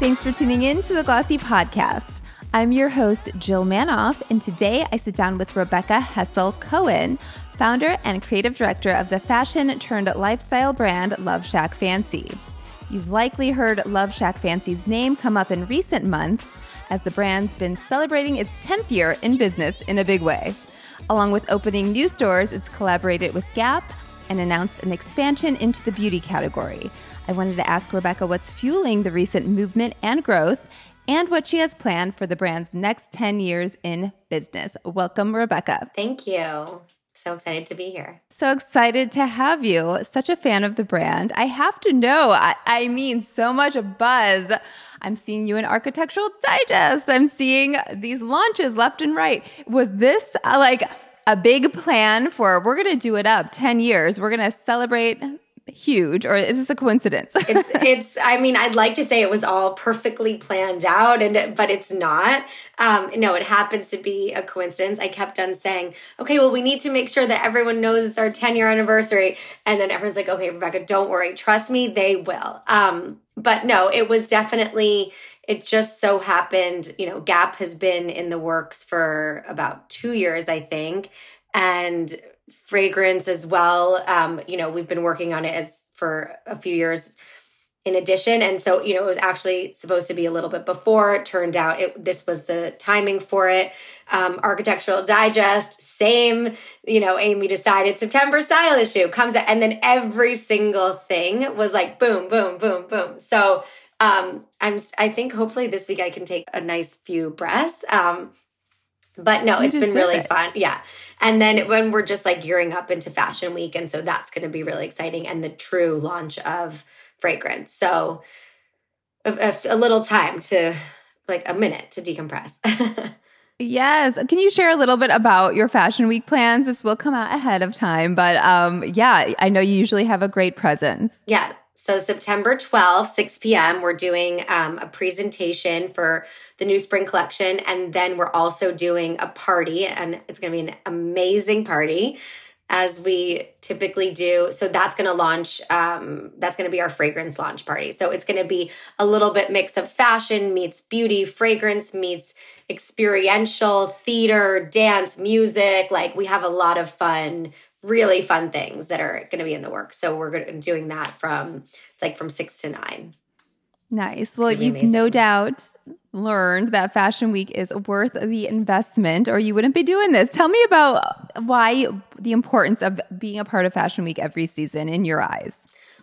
Thanks for tuning in to the Glossy Podcast. I'm your host, Jill Manoff, and today I sit down with Rebecca Hessel Cohen, founder and creative director of the fashion turned lifestyle brand Love Shack Fancy. You've likely heard Love Shack Fancy's name come up in recent months as the brand's been celebrating its 10th year in business in a big way. Along with opening new stores, it's collaborated with Gap and announced an expansion into the beauty category. I wanted to ask Rebecca what's fueling the recent movement and growth and what she has planned for the brand's next 10 years in business. Welcome, Rebecca. Thank you. So excited to be here. So excited to have you. Such a fan of the brand. I have to know, I, I mean, so much buzz. I'm seeing you in Architectural Digest. I'm seeing these launches left and right. Was this uh, like a big plan for we're going to do it up 10 years? We're going to celebrate huge or is this a coincidence? It's it's i mean i'd like to say it was all perfectly planned out and but it's not. Um no it happens to be a coincidence. I kept on saying okay well we need to make sure that everyone knows it's our 10 year anniversary. And then everyone's like okay rebecca don't worry. Trust me they will. Um but no it was definitely it just so happened you know gap has been in the works for about two years i think. And fragrance as well. Um, you know, we've been working on it as for a few years in addition. And so, you know, it was actually supposed to be a little bit before. It turned out it, this was the timing for it. Um, Architectural Digest, same, you know, Amy decided September style issue comes out, and then every single thing was like boom, boom, boom, boom. So um, I'm, I think hopefully this week I can take a nice few breaths. Um, but no, you it's been really it. fun. Yeah. And then when we're just like gearing up into fashion week. And so that's going to be really exciting and the true launch of fragrance. So a, a, a little time to like a minute to decompress. Yes. Can you share a little bit about your fashion week plans? This will come out ahead of time, but um, yeah, I know you usually have a great presence. Yeah. So September 12th, 6 p.m., we're doing um, a presentation for the new spring collection. And then we're also doing a party, and it's going to be an amazing party as we typically do. So that's going to launch, um, that's going to be our fragrance launch party. So it's going to be a little bit mix of fashion meets beauty, fragrance meets experiential, theater, dance, music. Like we have a lot of fun really fun things that are going to be in the works. So we're doing that from like from six to nine. Nice. Well, you've amazing. no doubt learned that Fashion Week is worth the investment, or you wouldn't be doing this. Tell me about why the importance of being a part of Fashion Week every season in your eyes.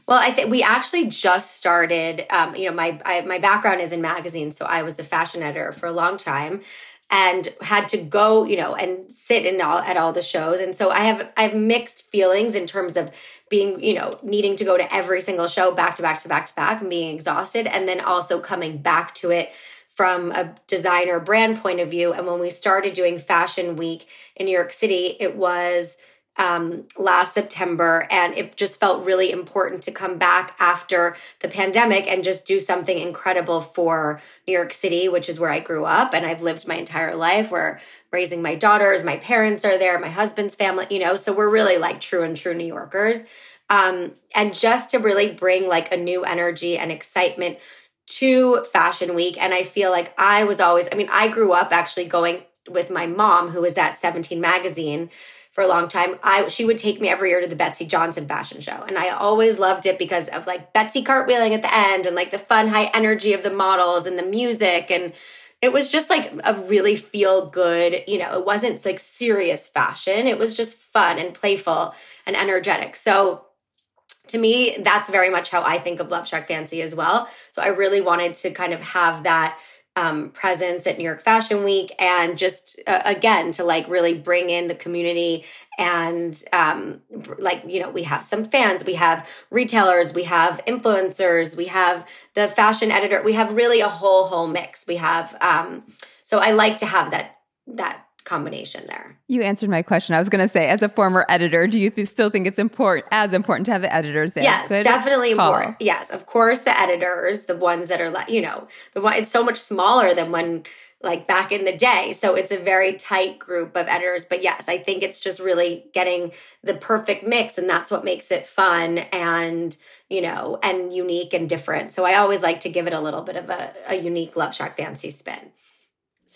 Well, I think we actually just started. Um, you know, my I, my background is in magazines, so I was the fashion editor for a long time, and had to go, you know, and sit in all at all the shows. And so I have I have mixed feelings in terms of being, you know, needing to go to every single show back to back to back to back and being exhausted and then also coming back to it from a designer brand point of view. And when we started doing Fashion Week in New York City, it was um, last September, and it just felt really important to come back after the pandemic and just do something incredible for New York City, which is where I grew up and I've lived my entire life. Where raising my daughters, my parents are there, my husband's family, you know, so we're really like true and true New Yorkers. Um, and just to really bring like a new energy and excitement to Fashion Week. And I feel like I was always, I mean, I grew up actually going with my mom, who was at 17 Magazine for a long time. I she would take me every year to the Betsey Johnson fashion show. And I always loved it because of like Betsey cartwheeling at the end and like the fun high energy of the models and the music and it was just like a really feel good, you know, it wasn't like serious fashion. It was just fun and playful and energetic. So to me, that's very much how I think of Love Shack Fancy as well. So I really wanted to kind of have that um, presence at New York Fashion Week and just uh, again to like really bring in the community and um, like you know we have some fans we have retailers we have influencers we have the fashion editor we have really a whole whole mix. We have um, so I like to have that that combination there. You answered my question. I was going to say, as a former editor, do you th- still think it's important, as important to have the editors there? Yes, Good definitely call. important. Yes, of course, the editors, the ones that are, like, you know, the one. It's so much smaller than when like back in the day. So it's a very tight group of editors. But yes, I think it's just really getting the perfect mix and that's what makes it fun and, you know, and unique and different. So I always like to give it a little bit of a, a unique Love Shack fancy spin.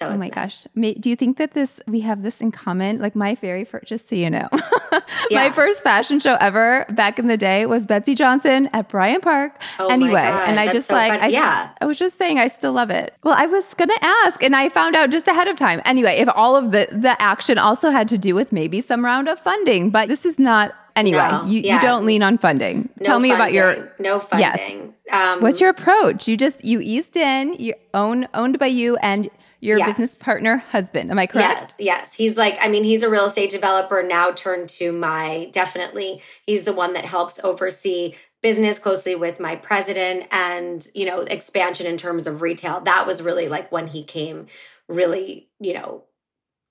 So oh my gosh. Do you think that this, we have this in common? Like my very first, just so you know, yeah. my first fashion show ever back in the day was Betsey Johnson at Bryant Park. Oh anyway, and I That's just so like, I, yeah. I was just saying, I still love it. Well, I was going to ask and I found out just ahead of time. Anyway, if all of the, the action also had to do with maybe some round of funding, but this is not Anyway, no, you, yeah. you don't lean on funding. No Tell me funding, about your no funding. Yes. Um, What's your approach? You just you eased in, you own owned by you, and your yes. business partner husband. Am I correct? Yes, yes. He's like, I mean, he's a real estate developer now turned to my definitely, he's the one that helps oversee business closely with my president and, you know, expansion in terms of retail. That was really like when he came really, you know,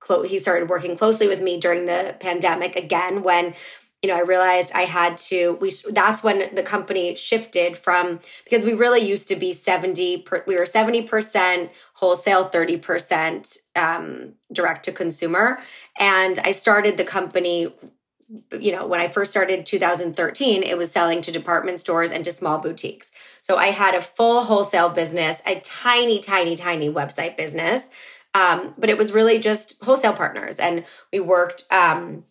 close he started working closely with me during the pandemic again when you know, I realized I had to, we, that's when the company shifted from, because we really used to be 70, per, we were 70% wholesale, 30% um, direct to consumer. And I started the company, you know, when I first started 2013, it was selling to department stores and to small boutiques. So I had a full wholesale business, a tiny, tiny, tiny website business. Um, but it was really just wholesale partners. And we worked, um,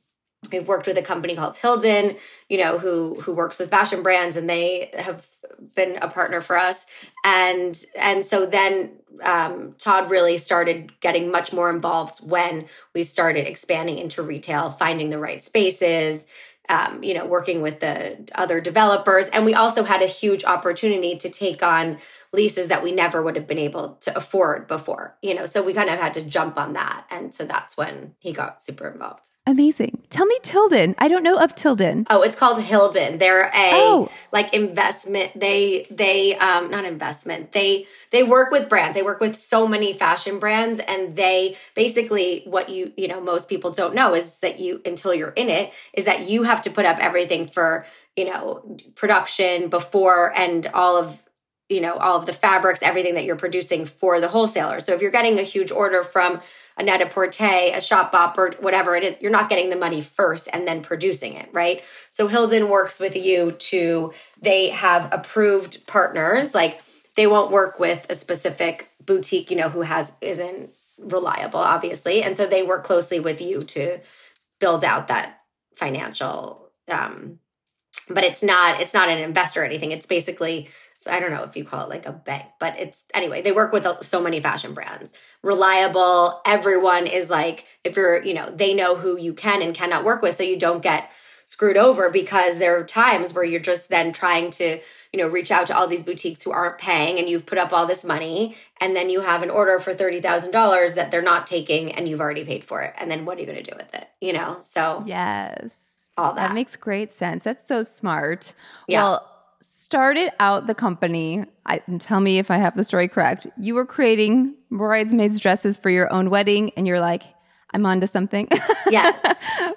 we've worked with a company called Hilldun, you know, who who works with fashion brands, and they have been a partner for us. And and so then um, Todd really started getting much more involved when we started expanding into retail, finding the right spaces. Um, you know, working with the other developers. And we also had a huge opportunity to take on leases that we never would have been able to afford before, you know, so we kind of had to jump on that. And so that's when he got super involved. Amazing. Tell me Tilden. I don't know of Tilden. Oh, it's called Hilldun. They're a oh. like investment. They they um not investment. They they work with brands. They work with so many fashion brands and they basically what you you know most people don't know is that you until you're in it is that you have to put up everything for you know production before and all of you know all of the fabrics everything that you're producing for the wholesaler. So if you're getting a huge order from a net-a-porter a Shopbop or whatever it is you're not getting the money first and then producing it right? So Hilldun works with you to they have approved partners. Like they won't work with a specific boutique you know who has isn't reliable obviously. And so they work closely with you to build out that financial um but it's not it's not an investor or anything. It's basically so I don't know if you call it like a bank, but it's anyway, they work with uh, so many fashion brands. Reliable, everyone is like, if you're, you know, they know who you can and cannot work with, so you don't get screwed over because there are times where you're just then trying to, you know, reach out to all these boutiques who aren't paying and you've put up all this money and then you have an order for $30,000 that they're not taking and you've already paid for it. And then what are you going to do with it? You know? So, yes. All that. that makes great sense. That's so smart. Yeah. Well, started out the company, I, tell me if I have the story correct. You were creating bridesmaids dresses for your own wedding, and you're like, I'm onto something. yes.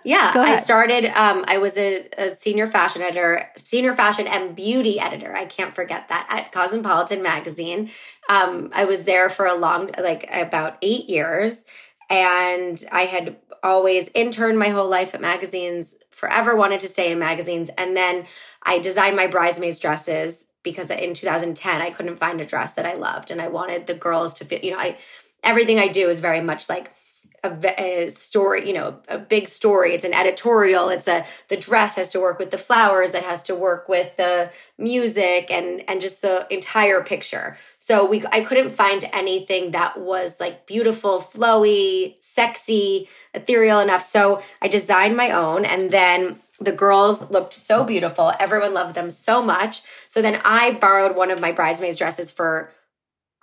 Yeah. I started, um, I was a, a, senior fashion editor, senior fashion and beauty editor. I can't forget that at Cosmopolitan magazine. Um, I was there for a long, like about eight years. And I had always interned my whole life at magazines, forever wanted to stay in magazines. And then I designed my bridesmaids dresses because in 2010 I couldn't find a dress that I loved and I wanted the girls to feel, you know, I everything I do is very much like a, a, story, you know, a big story. It's an editorial. It's a the dress has to work with the flowers. It has to work with the music and and just the entire picture. So we I couldn't find anything that was like beautiful, flowy, sexy, ethereal enough. So I designed my own and then the girls looked so beautiful. Everyone loved them so much. So then I borrowed one of my bridesmaids dresses for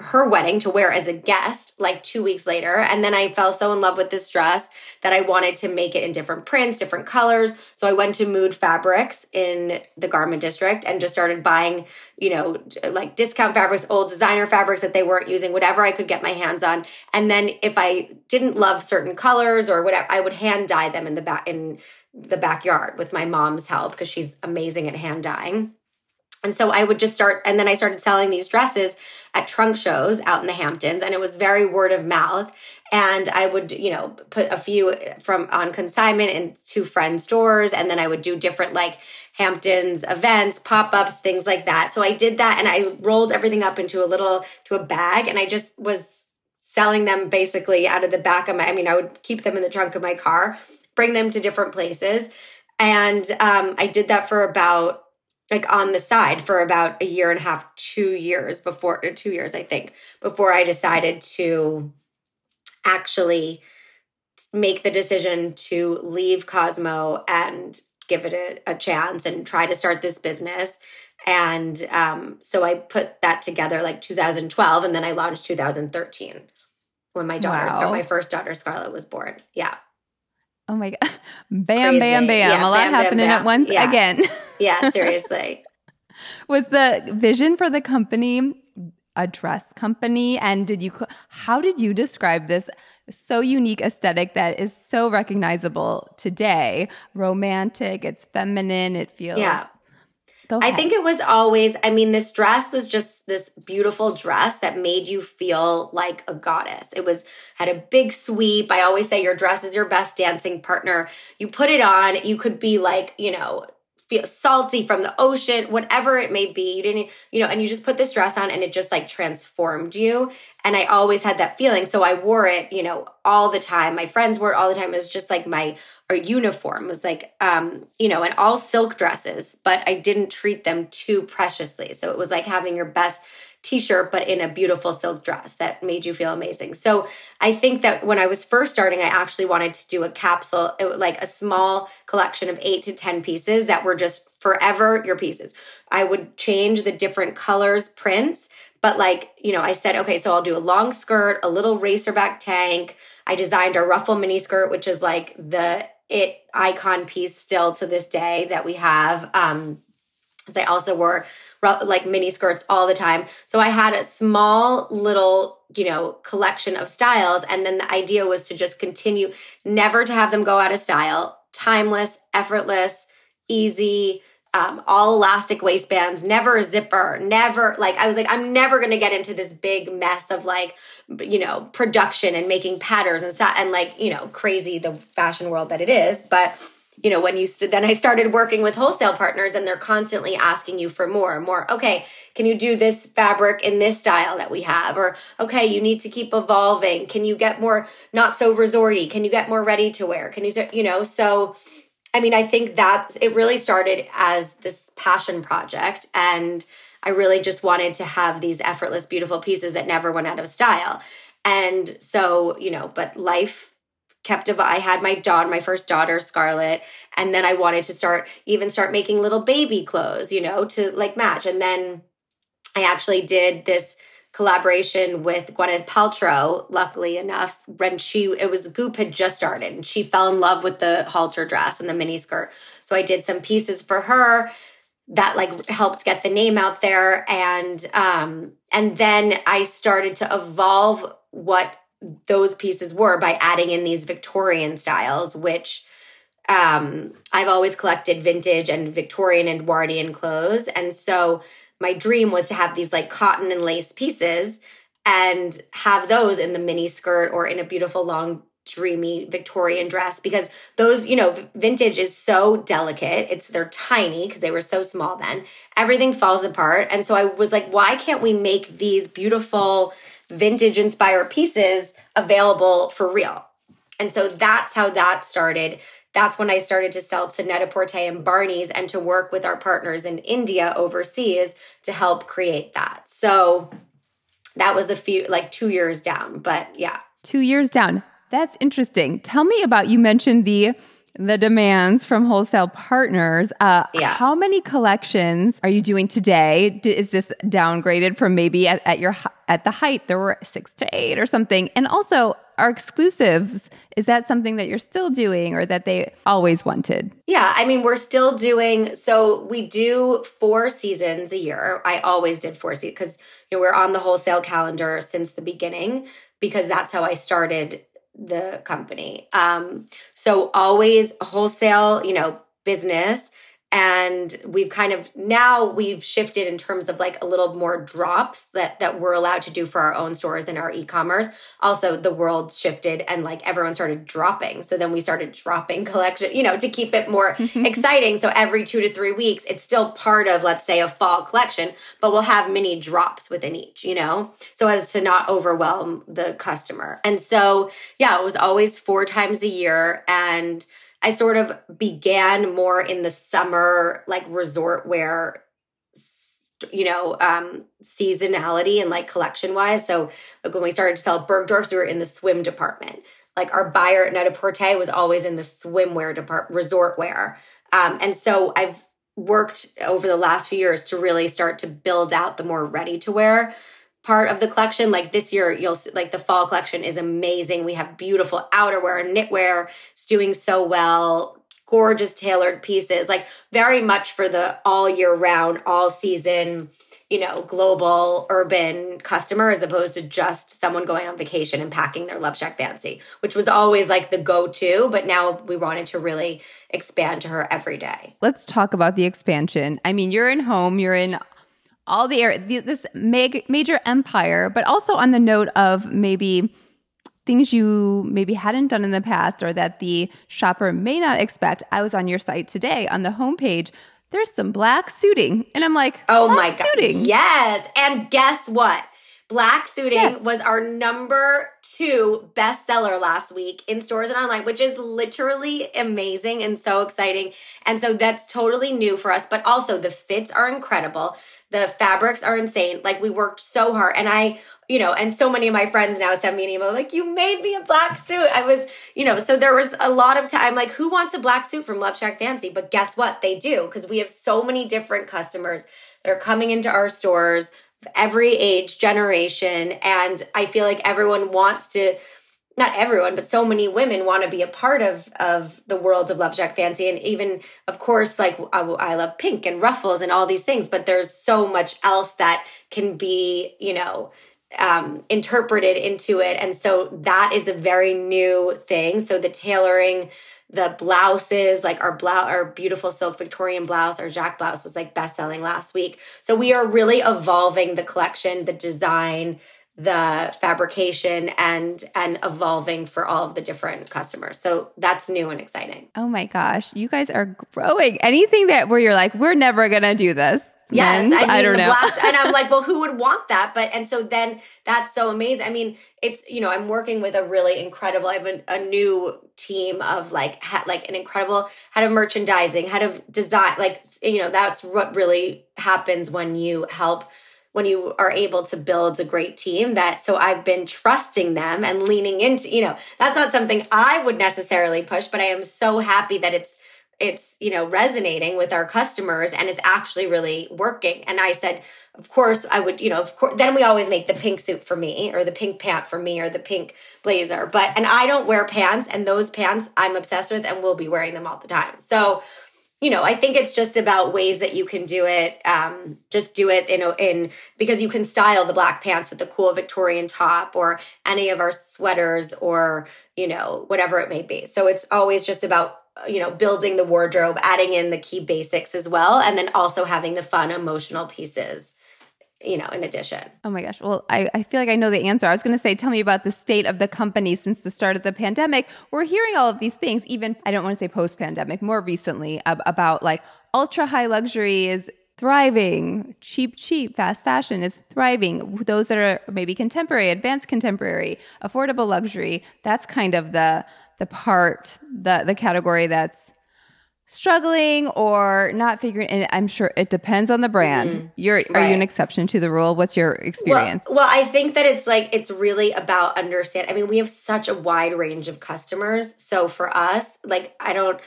her wedding to wear as a guest like two weeks later. And then I fell so in love with this dress that I wanted to make it in different prints, different colors. So I went to Mood Fabrics in the garment district and just started buying, you know, like discount fabrics, old designer fabrics that they weren't using, whatever I could get my hands on. And then if I didn't love certain colors or whatever, I would hand dye them in the back in the backyard with my mom's help because she's amazing at hand dyeing. And so I would just start, and then I started selling these dresses at trunk shows out in the Hamptons, and it was very word of mouth. And I would, you know, put a few from on consignment in two friends' stores, and then I would do different like Hamptons events, pop ups, things like that. So I did that, and I rolled everything up into a little to a bag, and I just was selling them basically out of the back of my. I mean, I would keep them in the trunk of my car, bring them to different places, and um, I did that for about like on the side for about a year and a half, two years before, two years, I think, before I decided to actually make the decision to leave Cosmo and give it a, a chance and try to start this business. And um, so I put that together like 2012, and then I launched 2013 when my daughter, wow. my first daughter Scarlett, was born. Yeah. Oh my god! Bam, Crazy. bam, bam! Yeah, a lot bam, happening bam. at once yeah. again. yeah, seriously. Was the vision for the company a dress company? And did you? How did you describe this so unique aesthetic that is so recognizable today? Romantic. It's feminine. It feels yeah. I think it was always, I mean, this dress was just this beautiful dress that made you feel like a goddess. It was, had a big sweep. I always say your dress is your best dancing partner. You put it on, you could be like, you know, feel salty from the ocean, whatever it may be. You didn't, you know, and you just put this dress on and it just like transformed you. And I always had that feeling. So I wore it, you know, all the time. My friends wore it all the time. It was just like my our uniform was like um, you know, and all silk dresses, but I didn't treat them too preciously. So it was like having your best t-shirt but in a beautiful silk dress that made you feel amazing. So I think that when I was first starting I actually wanted to do a capsule like a small collection of 8 to 10 pieces that were just forever your pieces. I would change the different colors, prints, but like, you know, I said okay, so I'll do a long skirt, a little racerback tank. I designed a ruffle mini skirt which is like the it icon piece still to this day that we have um I also wore like mini skirts all the time. So I had a small little, you know, collection of styles. And then the idea was to just continue, never to have them go out of style, timeless, effortless, easy, um, all elastic waistbands, never a zipper, never like I was like, I'm never gonna get into this big mess of like, you know, production and making patterns and stuff and like, you know, crazy the fashion world that it is. But you know, when you st- then I started working with wholesale partners and they're constantly asking you for more and more. Okay, can you do this fabric in this style that we have? Or okay, you need to keep evolving. Can you get more not so resorty? Can you get more ready to wear? Can you you know, so I mean, I think that it really started as this passion project and I really just wanted to have these effortless beautiful pieces that never went out of style. And so, you know, but life I had my daughter, my first daughter, Scarlett, and then I wanted to start even start making little baby clothes, you know, to like match. And then I actually did this collaboration with Gwyneth Paltrow, luckily enough, when she it was Goop had just started and she fell in love with the halter dress and the mini skirt. So I did some pieces for her that like helped get the name out there and um and then I started to evolve what those pieces were by adding in these Victorian styles, which um, I've always collected vintage and Victorian and Edwardian clothes. And so my dream was to have these like cotton and lace pieces and have those in the mini skirt or in a beautiful long dreamy Victorian dress because those, you know, vintage is so delicate. It's they're tiny because they were so small then. Everything falls apart. And so I was like, why can't we make these beautiful vintage inspired pieces available for real. And so that's how that started. That's when I started to sell to Net-a-Porter and Barney's and to work with our partners in India overseas to help create that. So that was a few, like two years down, but yeah. Two years down. That's interesting. Tell me about, you mentioned the the demands from wholesale partners. Uh, yeah. How many collections are you doing today? Is this downgraded from maybe at, at your at the height there were six to eight or something? And also, are exclusives is that something that you're still doing or that they always wanted? Yeah, I mean, we're still doing so we do four seasons a year. I always did four seasons because you know we're on the wholesale calendar since the beginning because that's how I started the company. Um, so always wholesale, you know, business. And we've kind of now we've shifted in terms of like a little more drops that that we're allowed to do for our own stores and our e-commerce. Also the world shifted and like everyone started dropping. So then we started dropping collection you know to keep it more exciting. So every 2 to 3 weeks it's still part of let's say a fall collection but we'll have mini drops within each you know so as to not overwhelm the customer. And so yeah it was always four times a year. And I sort of began more in the summer, like resort wear, you know, um, seasonality and like collection wise. So like when we started to sell Bergdorf's, we were in the swim department. Like our buyer at Net-a-Porter was always in the swimwear department, resort wear. Um, and so I've worked over the last few years to really start to build out the more ready to wear part of the collection. Like this year, you'll see, like the fall collection is amazing. We have beautiful outerwear and knitwear. It's doing so well. Gorgeous tailored pieces, like very much for the all year round, all season, you know, global urban customer as opposed to just someone going on vacation and packing their Love Shack Fancy, which was always like the go to. But now we wanted to really expand to her every day. Let's talk about the expansion. I mean, you're in home, you're in all the air this mag, major empire, but also on the note of maybe things you maybe hadn't done in the past or that the shopper may not expect. I was on your site today on the homepage. There's some black suiting, and I'm like, oh my god, suiting. yes! And guess what? Black suiting yes. was our number two bestseller last week in stores and online, which is literally amazing and so exciting. And so that's totally new for us, but also the fits are incredible. The fabrics are insane. Like we worked so hard and I, you know, and so many of my friends now send me an email like, you made me a black suit. I was, you know, so there was a lot of time like, who wants a black suit from Love Shack Fancy? But guess what? They do because we have so many different customers that are coming into our stores every age generation and i feel like everyone wants to not everyone, but so many women want to be a part of of the world of Love Shack Fancy, and even of course, like I, I love pink and ruffles and all these things. But there's so much else that can be, you know, um, interpreted into it, and so that is a very new thing. So the tailoring, the blouses, like our blouse, our beautiful silk Victorian blouse, our Jack blouse was like best selling last week. So we are really evolving the collection, the design the fabrication and and evolving for all of the different customers. So that's new and exciting. Oh my gosh, you guys are growing. Anything that where you're like, we're never gonna do this. Yes, I, mean, I don't know. Blast, and I'm like, well, who would want that? But and so then that's so amazing. I mean, it's you know, I'm working with a really incredible. I have a, a new team of like ha, like an incredible head of merchandising, head of design. Like you know, that's what really happens when you help when you are able to build a great team that so I've been trusting them and leaning into, you know, that's not something I would necessarily push, but I am so happy that it's it's you know resonating with our customers and it's actually really working. And i said of course i would you know of course then we always make the pink suit for me or the pink pant for me or the pink blazer but and i don't wear pants and those pants i'm obsessed with and will be wearing them all the time. So you know, I think it's just about ways that you can do it. Um, just do it in in because you can style the black pants with the cool Victorian top or any of our sweaters or you know whatever it may be. So it's always just about you know building the wardrobe, adding in the key basics as well, and then also having the fun emotional pieces you know, in addition. Oh my gosh. Well, I, I feel like I know the answer. I was going to say, tell me about the state of the company since the start of the pandemic. We're hearing all of these things, even, I don't want to say post pandemic, more recently, ab- about like ultra high luxury is thriving, cheap, cheap, fast fashion is thriving. Those that are maybe contemporary, advanced contemporary, affordable luxury, that's kind of the, the part, the, the category that's struggling or not figuring and i'm sure it depends on the brand. Mm-hmm. you're right. are you an exception to the rule? What's your experience? well, well i think that it's like it's really about understand i mean we have such a wide range of customers. So for us like i don't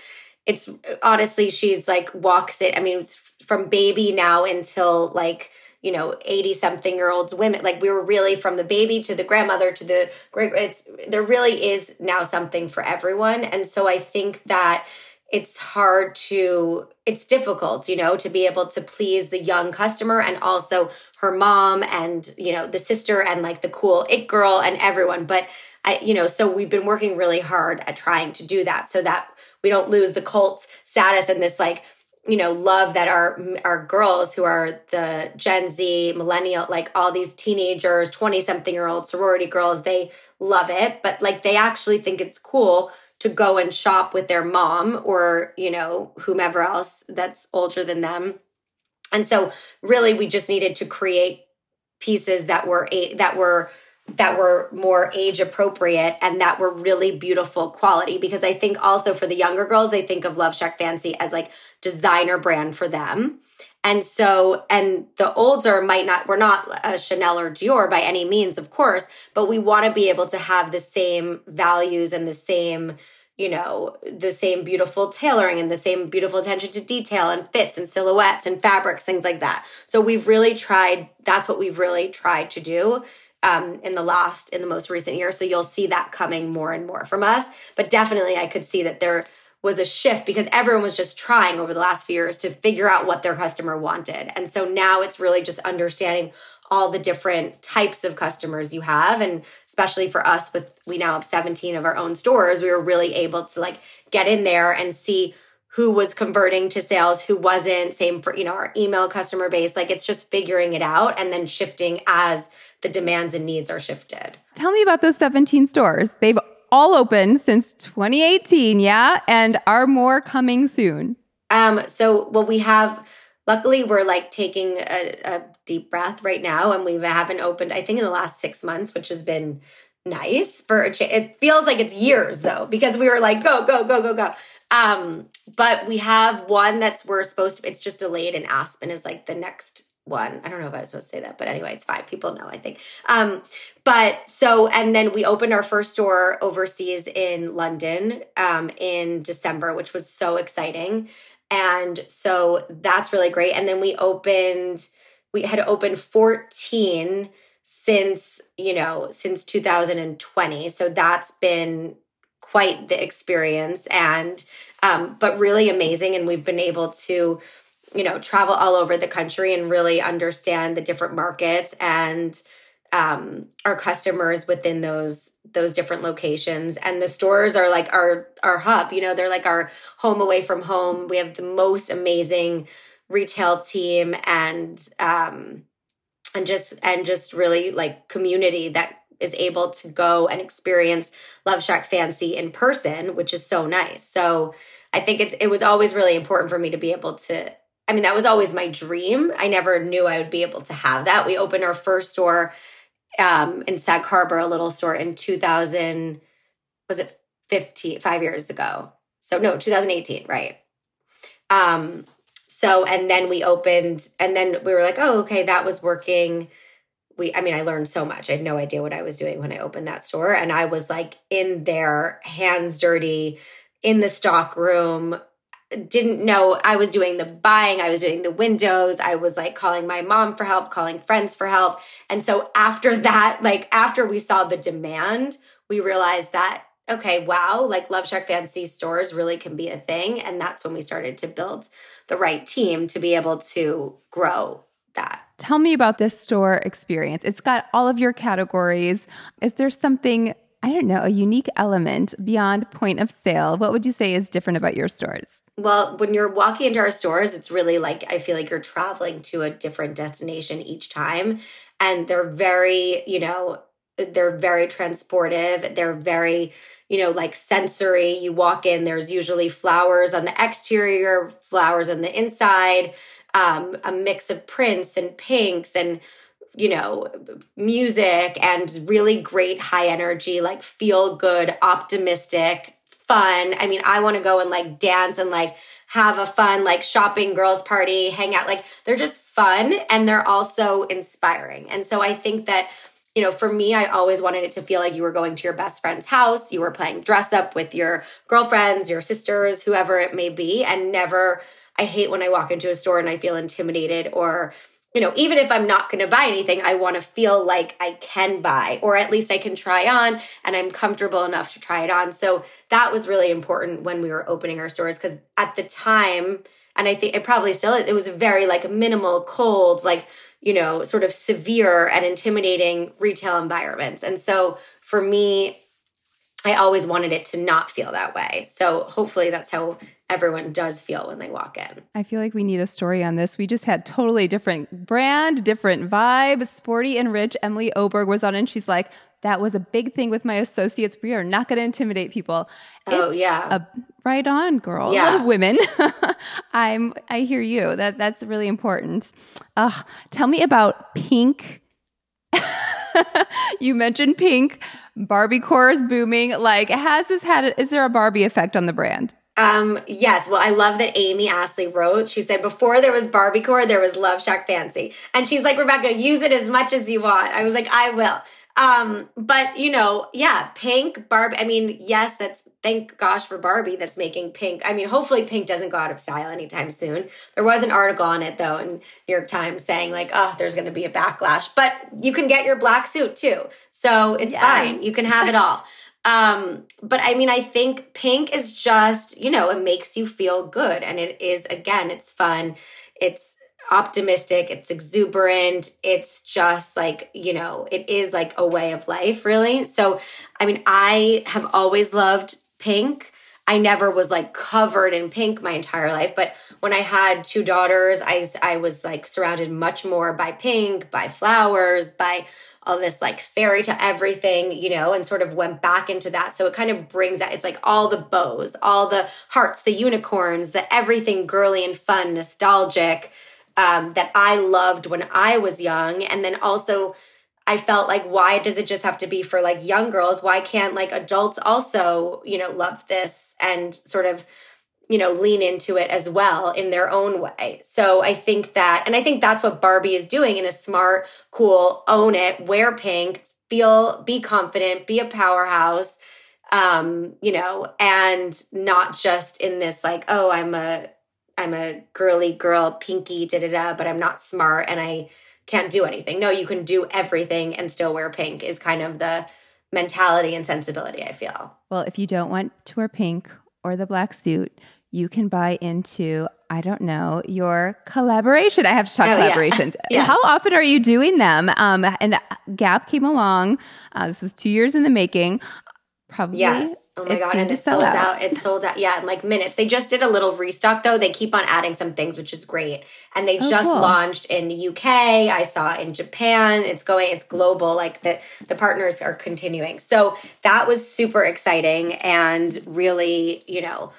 it's honestly she's like walks it i mean from baby now until like you know 80 something year olds women like we were really from the baby to the grandmother to the great it's there really is now something for everyone. And so i think that it's hard to it's difficult you know to be able to please the young customer and also her mom and you know the sister and like the cool it girl and everyone. But i you know so we've been working really hard at trying to do that so that we don't lose the cult status and this like you know love that our our girls who are the gen z millennial like all these teenagers 20 something year old sorority girls they love it. But like they actually think it's cool to go and shop with their mom or you know whomever else that's older than them and so really we just needed to create pieces that were a, that were that were more age appropriate and that were really beautiful quality because I think also for the younger girls they think of Love Shack Fancy as like designer brand for them. And so, and the older might not, we're not a Chanel or Dior by any means, of course, but we want to be able to have the same values and the same, you know, the same beautiful tailoring and the same beautiful attention to detail and fits and silhouettes and fabrics, things like that. So we've really tried, that's what we've really tried to do um, in the last, in the most recent year. So you'll see that coming more and more from us. But definitely, I could see that there was a shift because everyone was just trying over the last few years to figure out what their customer wanted. And so now it's really just understanding all the different types of customers you have and especially for us with we now have 17 of our own stores we were really able to like get in there and see who was converting to sales who wasn't same for you know our email customer base like it's just figuring it out and then shifting as the demands and needs are shifted. Tell me about those 17 stores. They've all open since 2018, yeah, and are more coming soon. Um, so well, we have. Luckily, we're like taking a, a deep breath right now, and we haven't opened. I think in the last six months, which has been nice for a change. It feels like it's years though, because we were like, go, go, go, go, go. Um, but we have one that's we're supposed to, it's just delayed and Aspen is like the next one. I don't know if I was supposed to say that, but anyway, it's fine. People know, I think. Um, but so, and then we opened our first store overseas in London um, in December, which was so exciting. And so that's really great. And then we opened, we had opened 14 since, you know, since 2020. So that's been quite the experience and, um, but really amazing. And we've been able to, you know, travel all over the country and really understand the different markets and um, our customers within those those different locations. And the stores are like our our hub you know they're like our home away from home. We have the most amazing retail team and um and just and just really like community that is able to go and experience love shack fancy in person which is so nice. So i think it's it was always really important for me to be able to I mean, that was always my dream. I never knew I would be able to have that. We opened our first store um, in Sag Harbor, a little store in 2000, was it 15, five years ago? So, no, 2018, right. Um, so, and then we opened, and then we were like, oh, okay, that was working. We, I mean, I learned so much. I had no idea what I was doing when I opened that store. And I was like in there, hands dirty, in the stock room, didn't know I was doing the buying, I was doing the windows, I was like calling my mom for help, calling friends for help. And so after that, like after we saw the demand, we realized that okay, wow, like Love Shack Fancy stores really can be a thing and that's when we started to build the right team to be able to grow that. Tell me about this store experience. It's got all of your categories. Is there something I don't know, a unique element beyond point of sale. What would you say is different about your stores? Well, when you're walking into our stores, it's really like I feel like you're traveling to a different destination each time. And they're very, you know, they're very transportive. They're very, you know, like sensory. You walk in, there's usually flowers on the exterior, flowers on the inside, um, a mix of prints and pinks and you know, music and really great high energy, like feel good, optimistic fun. I mean, I want to go and like dance and like have a fun like shopping girls party, hang out. Like they're just fun and they're also inspiring. And so I think that you know, for me, I always wanted it to feel like you were going to your best friend's house, you were playing dress up with your girlfriends, your sisters, whoever it may be, and never I hate when I walk into a store and I feel intimidated or you know, even if I'm not going to buy anything, I want to feel like I can buy, or at least I can try on and I'm comfortable enough to try it on. So that was really important when we were opening our stores because at the time, and I think it probably still is, it was very like minimal, cold, like, you know, sort of severe and intimidating retail environments. And so for me, I always wanted it to not feel that way. So hopefully that's how everyone does feel when they walk in. I feel like we need a story on this. We just had totally different brand, different vibe. Sporty and rich. Emily Oberg was on, and she's like, that was a big thing with my associates. We are not going to intimidate people. Oh it's yeah, a, right on, girl. Yeah, women. I'm. I hear you. That that's really important. Uh, tell me about pink. you mentioned pink. Barbie core is booming. Like, has this had? Is there a Barbie effect on the brand? Um, yes. Well, I love that Amy Astley wrote. She said, before there was Barbie core, there was Love Shack Fancy. And she's like, Rebecca, use it as much as you want. I was like, I will. Um, but you know, yeah, pink, Barbie. I mean, yes, that's thank gosh for Barbie that's making pink. I mean, hopefully pink doesn't go out of style anytime soon. There was an article on it though in New York Times saying like, oh, there's gonna be a backlash. But you can get your black suit too. So it's yes. fine. You can have it all. Um, but I mean, I think pink is just, you know, it makes you feel good. And it is, again, it's fun. It's optimistic. It's exuberant. It's just like, you know, it is like a way of life, really. So, I mean, I have always loved pink. I never was like covered in pink my entire life, but when I had two daughters, I I was like surrounded much more by pink, by flowers, by all this like fairy to everything, you know, and sort of went back into that. So it kind of brings that it's like all the bows, all the hearts, the unicorns, the everything girly and fun, nostalgic um, that I loved when I was young. And then also, I felt like, why does it just have to be for like young girls? Why can't like adults also, you know, love this and sort of you know, lean into it as well in their own way. So I think that, and I think that's what Barbie is doing in a smart, cool, own it, wear pink, feel, be confident, be a powerhouse, um, you know, and not just in this like, oh, I'm a, I'm a girly girl, pinky, da da da, but I'm not smart and I can't do anything. No, you can do everything and still wear pink is kind of the mentality and sensibility, I feel. Well, if you don't want to wear pink or the black suit, you can buy into, I don't know, your collaboration. I have shot oh, collaborations. Yeah. yes. How often are you doing them? Um, and Gap came along. Uh, this was two years in the making. Probably. Yes. Oh my god, and it sold out. out. It sold out. Yeah, in like minutes. They just did a little restock though. They keep on adding some things, which is great. And they oh, just cool. launched in the UK. I saw in Japan. It's going. It's global. Like the the partners are continuing. So that was super exciting and really, you know,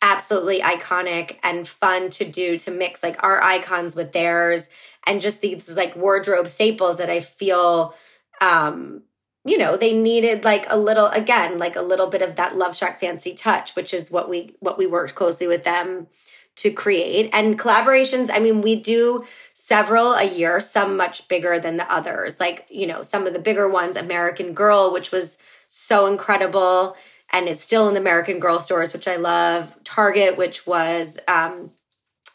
absolutely iconic and fun to do to mix like our icons with theirs and just these like wardrobe staples that I feel um you know they needed like a little again like a little bit of that love shack fancy touch which is what we what we worked closely with them to create and collaborations i mean we do several a year some much bigger than the others like you know some of the bigger ones american girl which was so incredible and is still in the American Girl stores, which I love. Target, which was um,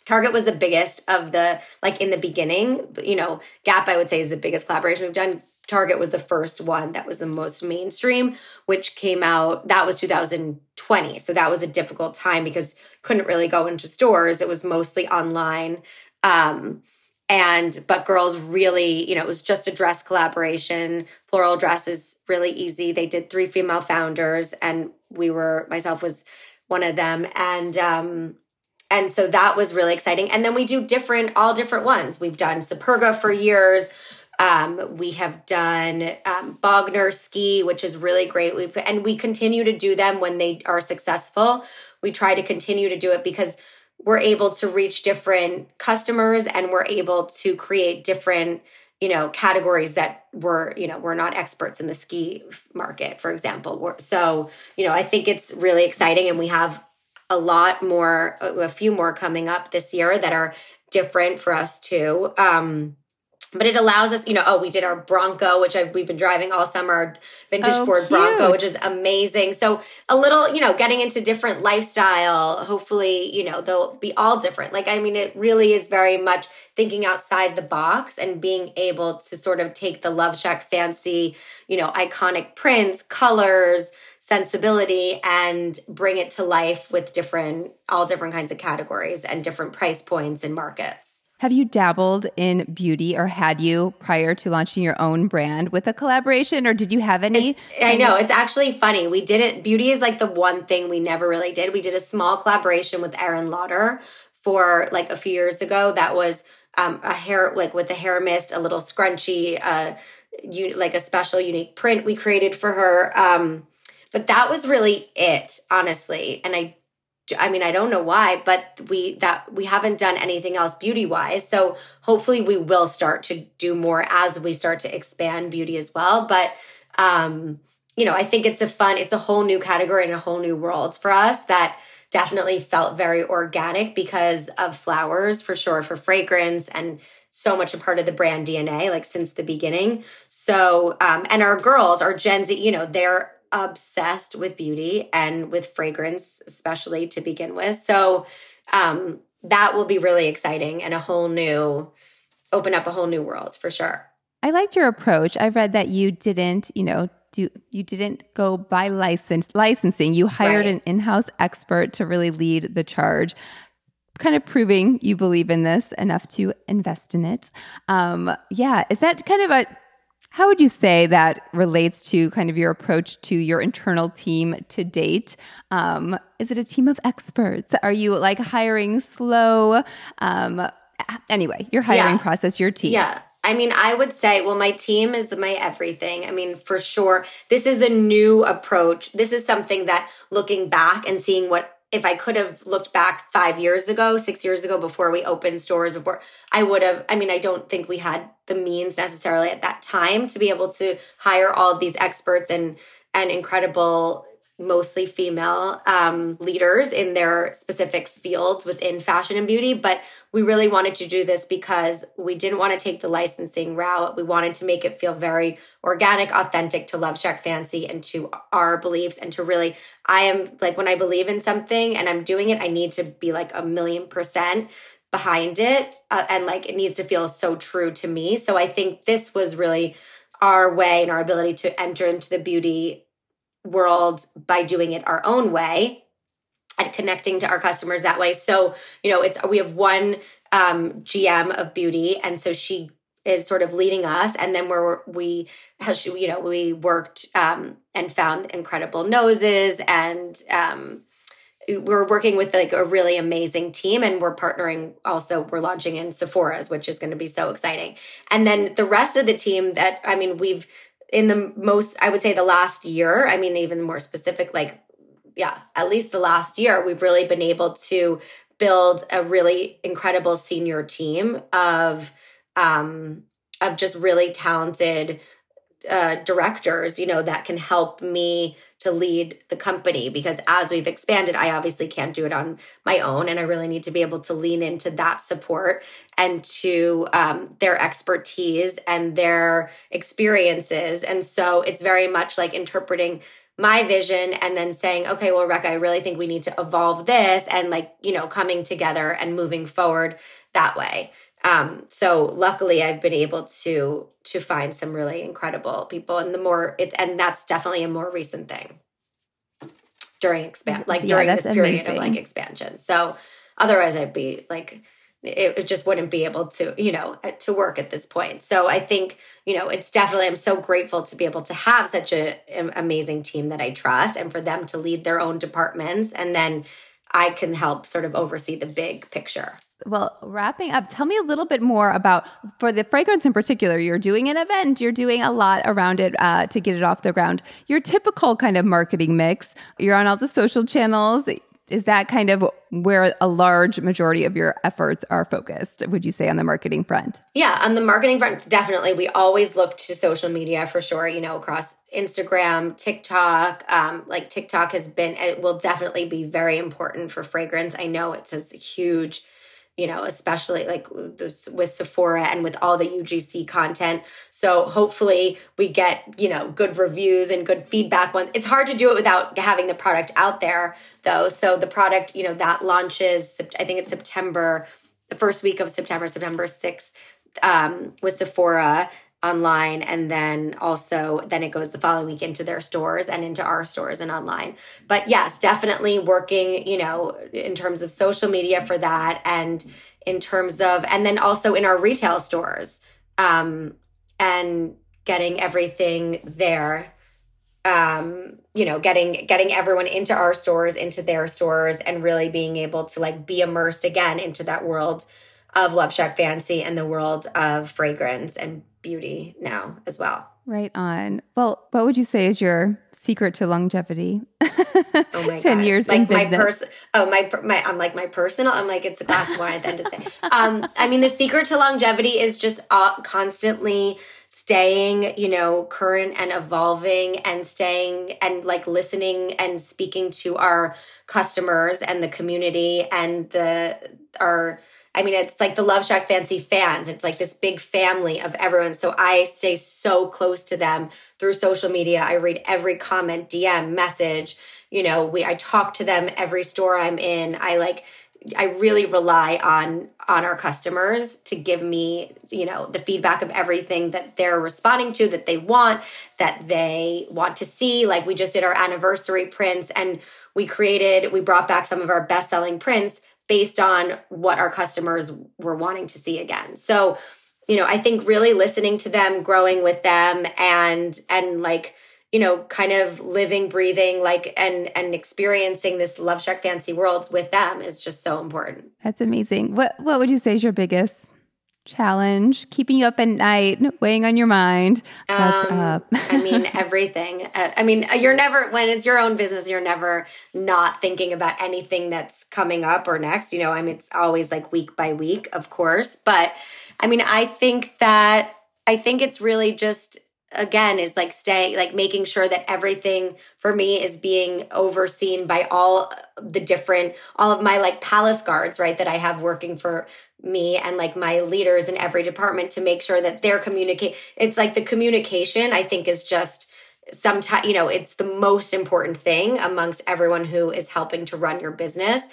Target was the biggest of the like in the beginning. You know, Gap I would say is the biggest collaboration we've done. Target was the first one that was the most mainstream, which came out that was 2020. So that was a difficult time because couldn't really go into stores. It was mostly online. Um, and but girls really you know it was just a dress collaboration floral dress is really easy they did three female founders and we were myself was one of them and um and so that was really exciting and then we do different all different ones we've done superga for years um, we have done um, Bogner ski, which is really great. We've, and we continue to do them when they are successful. We try to continue to do it because we're able to reach different customers and we're able to create different you know categories that we're you know we're not experts in the ski market for example we're, so you know i think it's really exciting and we have a lot more a few more coming up this year that are different for us too um but it allows us, you know, oh, we did our Bronco, which I've, we've been driving all summer, our vintage oh, Ford cute. Bronco, which is amazing. So a little, you know, getting into different lifestyle, hopefully, you know, they'll be all different. Like, I mean, it really is very much thinking outside the box and being able to sort of take the Love Shack fancy, you know, iconic prints, colors, sensibility and bring it to life with different, all different kinds of categories and different price points and markets. Have you dabbled in beauty or had you prior to launching your own brand with a collaboration or did you have any? It's, I know. It's actually funny. We didn't, beauty is like the one thing we never really did. We did a small collaboration with Aerin Lauder for like a few years ago that was um, a hair, like with the hair mist, a little scrunchy, uh, you, like a special unique print we created for her. Um, but that was really it, honestly. And I I mean, I don't know why, but we that we haven't done anything else beauty wise. So hopefully we will start to do more as we start to expand beauty as well. But um, you know, I think it's a fun, it's a whole new category and a whole new world for us that definitely felt very organic because of flowers for sure for fragrance and so much a part of the brand DNA, like since the beginning. So, um, and our girls, our Gen Z, you know, they're obsessed with beauty and with fragrance, especially to begin with. So um, that will be really exciting and a whole new, open up a whole new world for sure. I liked your approach. I read that you didn't, you know, do you didn't go by license licensing. You hired right. an in-house expert to really lead the charge kind of proving you believe in this enough to invest in it. Um, yeah, is that kind of a how would you say that relates to kind of your approach to your internal team to date? Um, is it a team of experts? Are you like hiring slow? Um, anyway, your hiring yeah. process, your team. Yeah. I mean, I would say, well, my team is my everything. I mean, for sure, this is a new approach. This is something that looking back and seeing what if I could have looked back five years ago, six years ago, before we opened stores, before I would have, I mean, I don't think we had the means necessarily at that time to be able to hire all of these experts and and incredible mostly female um, leaders in their specific fields within fashion and beauty. But we really wanted to do this because we didn't want to take the licensing route. We wanted to make it feel very organic, authentic to LoveShackFancy and to our beliefs and to really, I am like when I believe in something and I'm doing it, I need to be like a million percent behind it. Uh, and like it needs to feel so true to me. So I think this was really our way and our ability to enter into the beauty world by doing it our own way and connecting to our customers that way. So, you know, it's we have one um, GM of beauty, and so she is sort of leading us, and then we're we, you know, we worked um, and found incredible noses, and um, we're working with like a really amazing team, and we're partnering. Also, we're launching in Sephora's, which is going to be so exciting, and then the rest of the team that I mean, we've in the most, I would say the last year, I mean, even more specific, like, yeah, at least the last year, we've really been able to build a really incredible senior team of, um, of just really talented uh, directors, you know, that can help me to lead the company because as we've expanded, I obviously can't do it on my own. And I really need to be able to lean into that support and to um, their expertise and their experiences. And so it's very much like interpreting my vision and then saying, okay, well, Rebecca, I really think we need to evolve this and like, you know, coming together and moving forward that way. Um, so luckily I've been able to to find some really incredible people and the more it's and that's definitely a more recent thing during expand like during yeah, this period amazing. of like expansion. So otherwise I'd be like it, just wouldn't be able to you know uh, to work at this point so i think you know it's definitely i'm so grateful to be able to have such a, an amazing team that i trust and for them to lead their own departments and then i can help sort of oversee the big picture well, wrapping up, tell me a little bit more about for the fragrance in particular. You're doing an event, you're doing a lot around it uh, to get it off the ground. Your typical kind of marketing mix. You're on all the social channels. Is that kind of where a large majority of your efforts are focused? Would you say on the marketing front? Yeah, on the marketing front, definitely. We always look to social media for sure. You know, across Instagram, TikTok. Um, like TikTok has been, it will definitely be very important for fragrance. I know it's a huge you know, especially like with Sephora and with all the UGC content. So hopefully we get, you know, good reviews and good feedback. When it's hard to do it without having the product out there though. So the product, you know, that launches, I think it's September, the first week of September, September 6th, um, with Sephora online and then also then it goes the following week into their stores and into our stores and online but yes definitely working you know in terms of social media for that and in terms of, and then also in our retail stores um, and getting everything there. Um, you know, getting getting everyone into our stores, into their stores, and really being able to like be immersed again into that world of LoveShackFancy and the world of fragrance and beauty now as well. Right on. Well, what would you say is your secret to longevity? oh my 10 God. years like my person oh my my i'm like my personal i'm like it's a glass of wine at the end of the day um i mean the secret to longevity is just uh, constantly staying you know current and evolving and staying and like listening and speaking to our customers and the community and the our I mean, it's like the LoveShackFancy fans. It's like this big family of everyone. So I stay so close to them through social media. I read every comment, DM, message. You know, we I talk to them every store I'm in. I like I really rely on on our customers to give me, you know, the feedback of everything that they're responding to, that they want, that they want to see. Like we just did our anniversary prints and we created, we brought back some of our best-selling prints based on what our customers were wanting to see again. So, you know, I think really listening to them, growing with them and and like, you know, kind of living, breathing like and and experiencing this LoveShackFancy worlds with them is just so important. That's amazing. What what would you say is your biggest challenge keeping you up at night weighing on your mind. What's um, up? I mean everything. Uh, i mean you're never when it's your own business you're never not thinking about anything that's coming up or next you know? I mean it's always like week by week of course but i mean i think that i think it's really just again is like staying like making sure that everything for me is being overseen by all the different all of my like palace guards right that i have working for me and like my leaders in every department to make sure that they're communicating it's like the communication i think is just sometimes you know it's the most important thing amongst everyone who is helping to run your business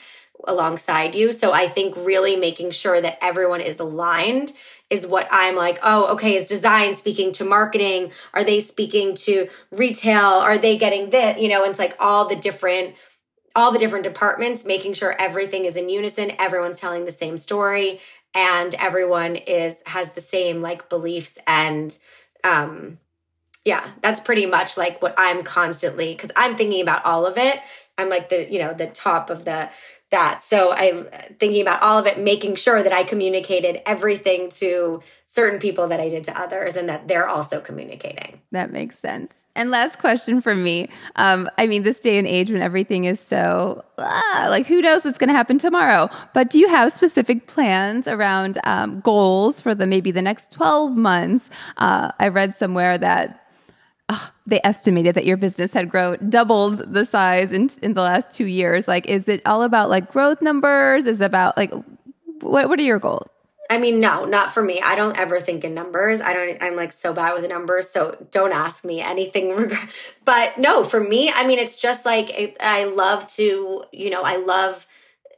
alongside you. So i think really making sure that everyone is aligned is what i'm like oh okay is design speaking to marketing? Are they speaking to retail? Are they getting this? You know it's like all the different all the different departments, making sure everything is in unison, everyone's telling the same story, and everyone is has the same like beliefs and um yeah, that's pretty much like what I'm constantly because I'm thinking about all of it. I'm like the, you know, the top of the that. So I'm thinking about all of it, making sure that I communicated everything to certain people that I did to others and that they're also communicating. That makes sense. And last question from me. Um, I mean, this day and age when everything is so ah, like, who knows what's going to happen tomorrow? But do you have specific plans around um, goals for the maybe the next twelve months? Uh, I read somewhere that uh, they estimated that your business had grown doubled the size in in the last two years. Like, is it all about like growth numbers? Is about like what what are your goals? I mean, no, not for me. I don't ever think in numbers. I don't, I'm like so bad with numbers. So don't ask me anything. but no, for me, I mean, it's just like, I love to, you know, I love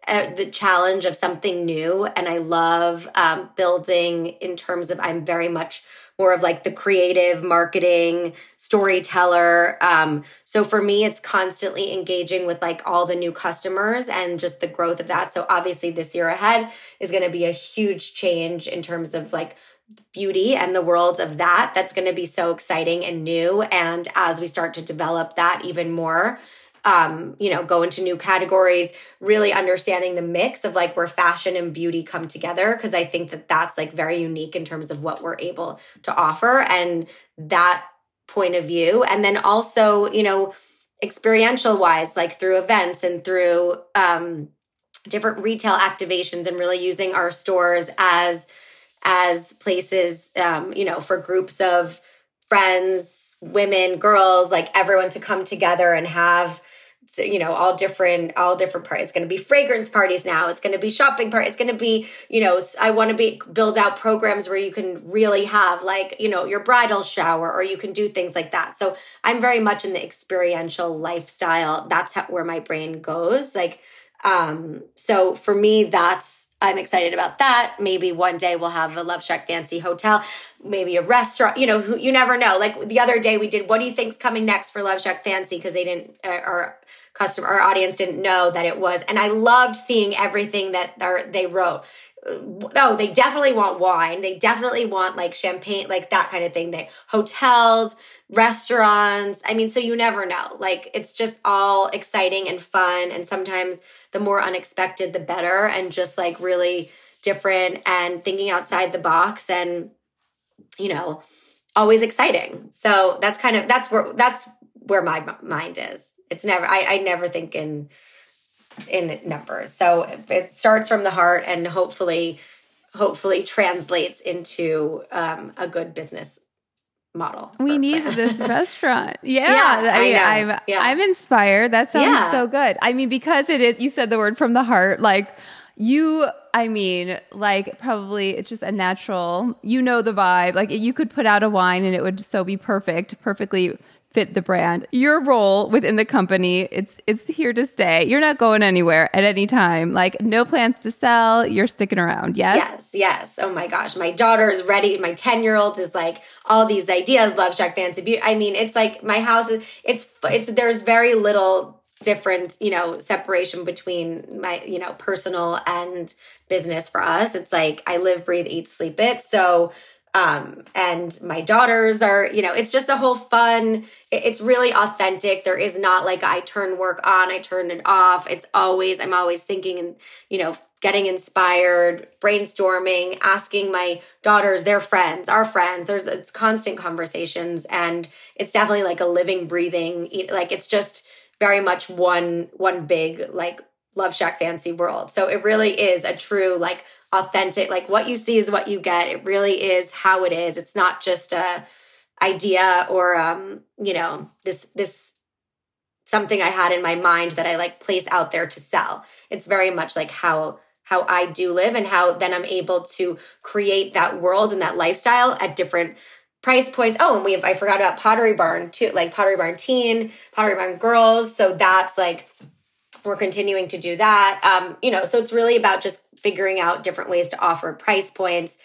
uh, the challenge of something new. And I love um, building in terms of, I'm very much more of like the creative marketing storyteller. Um, so for me, it's constantly engaging with like all the new customers and just the growth of that. So obviously, this year ahead is going to be a huge change in terms of like beauty and the worlds of that. That's going to be so exciting and new. And as we start to develop that even more, um, you know, go into new categories, really understanding the mix of like where fashion and beauty come together. Cause I think that that's like very unique in terms of what we're able to offer and that point of view. And then also, you know, experiential wise, like through events and through, um, different retail activations and really using our stores as as places um, you know for groups of friends women girls like everyone to come together and have you know all different all different parties. It's going to be fragrance parties now. It's going to be shopping part it's going to be you know i want to be build out programs where you can really have like you know your bridal shower or you can do things like that. So i'm very much in the experiential lifestyle. That's how, where my brain goes like um so for me that's I'm excited about that. Maybe one day we'll have a LoveShackFancy hotel. maybe a restaurant, you know, who you never know. Like the other day we did, what do you think's coming next for LoveShackFancy? Because they didn't, uh, our customer, our audience didn't know that it was. And I loved seeing everything that they wrote. Oh, they definitely want wine. They definitely want like champagne, like that kind of thing. They hotels, restaurants. I mean, so you never know. Like it's just all exciting and fun. And sometimes the more unexpected, the better. And just like really different and thinking outside the box and you know, always exciting. So that's kind of that's where that's where my mind is. It's never I, I never think in in numbers. So it starts from the heart and hopefully hopefully translates into um, a good business model. We need this restaurant. Yeah. yeah I mean, I am yeah. I'm inspired. That sounds yeah. so good. I mean, because it is, you said the word from the heart, like you i mean like probably it's just a natural you know the vibe like you could put out a wine and it would so be perfect perfectly fit the brand. Your role within the company it's it's here to stay. You're not going anywhere at any time. Like no plans to sell. You're sticking around. Yes? Yes yes. Oh my gosh. My daughter's ready. My 10 year old is like all these ideas LoveShackFancy beauty. I mean it's like my house is it's it's there's very little difference, you know, separation between my, you know, personal and business for us. It's like I live, breathe, eat, sleep it. So, um, and my daughters are, you know, it's just a whole fun, it's really authentic. There is not like I turn work on, I turn it off. It's always, I'm always thinking and, you know, getting inspired, brainstorming, asking my daughters, their friends, our friends. There's it's constant conversations and it's definitely like a living, breathing, like it's just, very much one one big like LoveShackFancy world. So it really is a true like authentic like what you see is what you get. It really is how it is. It's not just a idea or um you know this this something I had in my mind that I like place out there to sell. It's very much like how how I do live and how then I'm able to create that world and that lifestyle at different price points. Oh, and we have, I forgot about Pottery Barn too, like Pottery Barn Teen, Pottery Barn Girls. So that's like, we're continuing to do that. Um, you know, so it's really about just figuring out different ways to offer price points,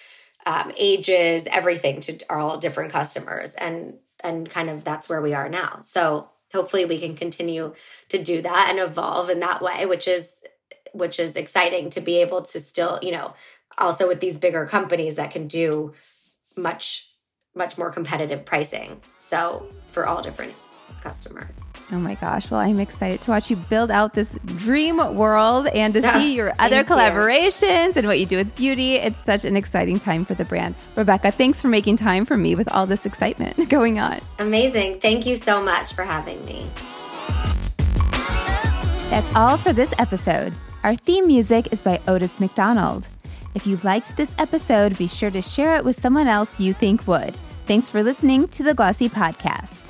um, ages, everything to all different customers. And, and kind of that's where we are now. So hopefully we can continue to do that and evolve in that way, which is, which is exciting to be able to still, you know, also with these bigger companies that can do much much more competitive pricing. So for all different customers. Oh my gosh. Well, I'm excited to watch you build out this dream world and to see your other collaborations you. and what you do with beauty. It's such an exciting time for the brand. Rebecca, thanks for making time for me with all this excitement going on. Amazing. Thank you so much for having me. That's all for this episode. Our theme music is by Otis McDonald. If you liked this episode, be sure to share it with someone else you think would. Thanks for listening to the Glossy Podcast.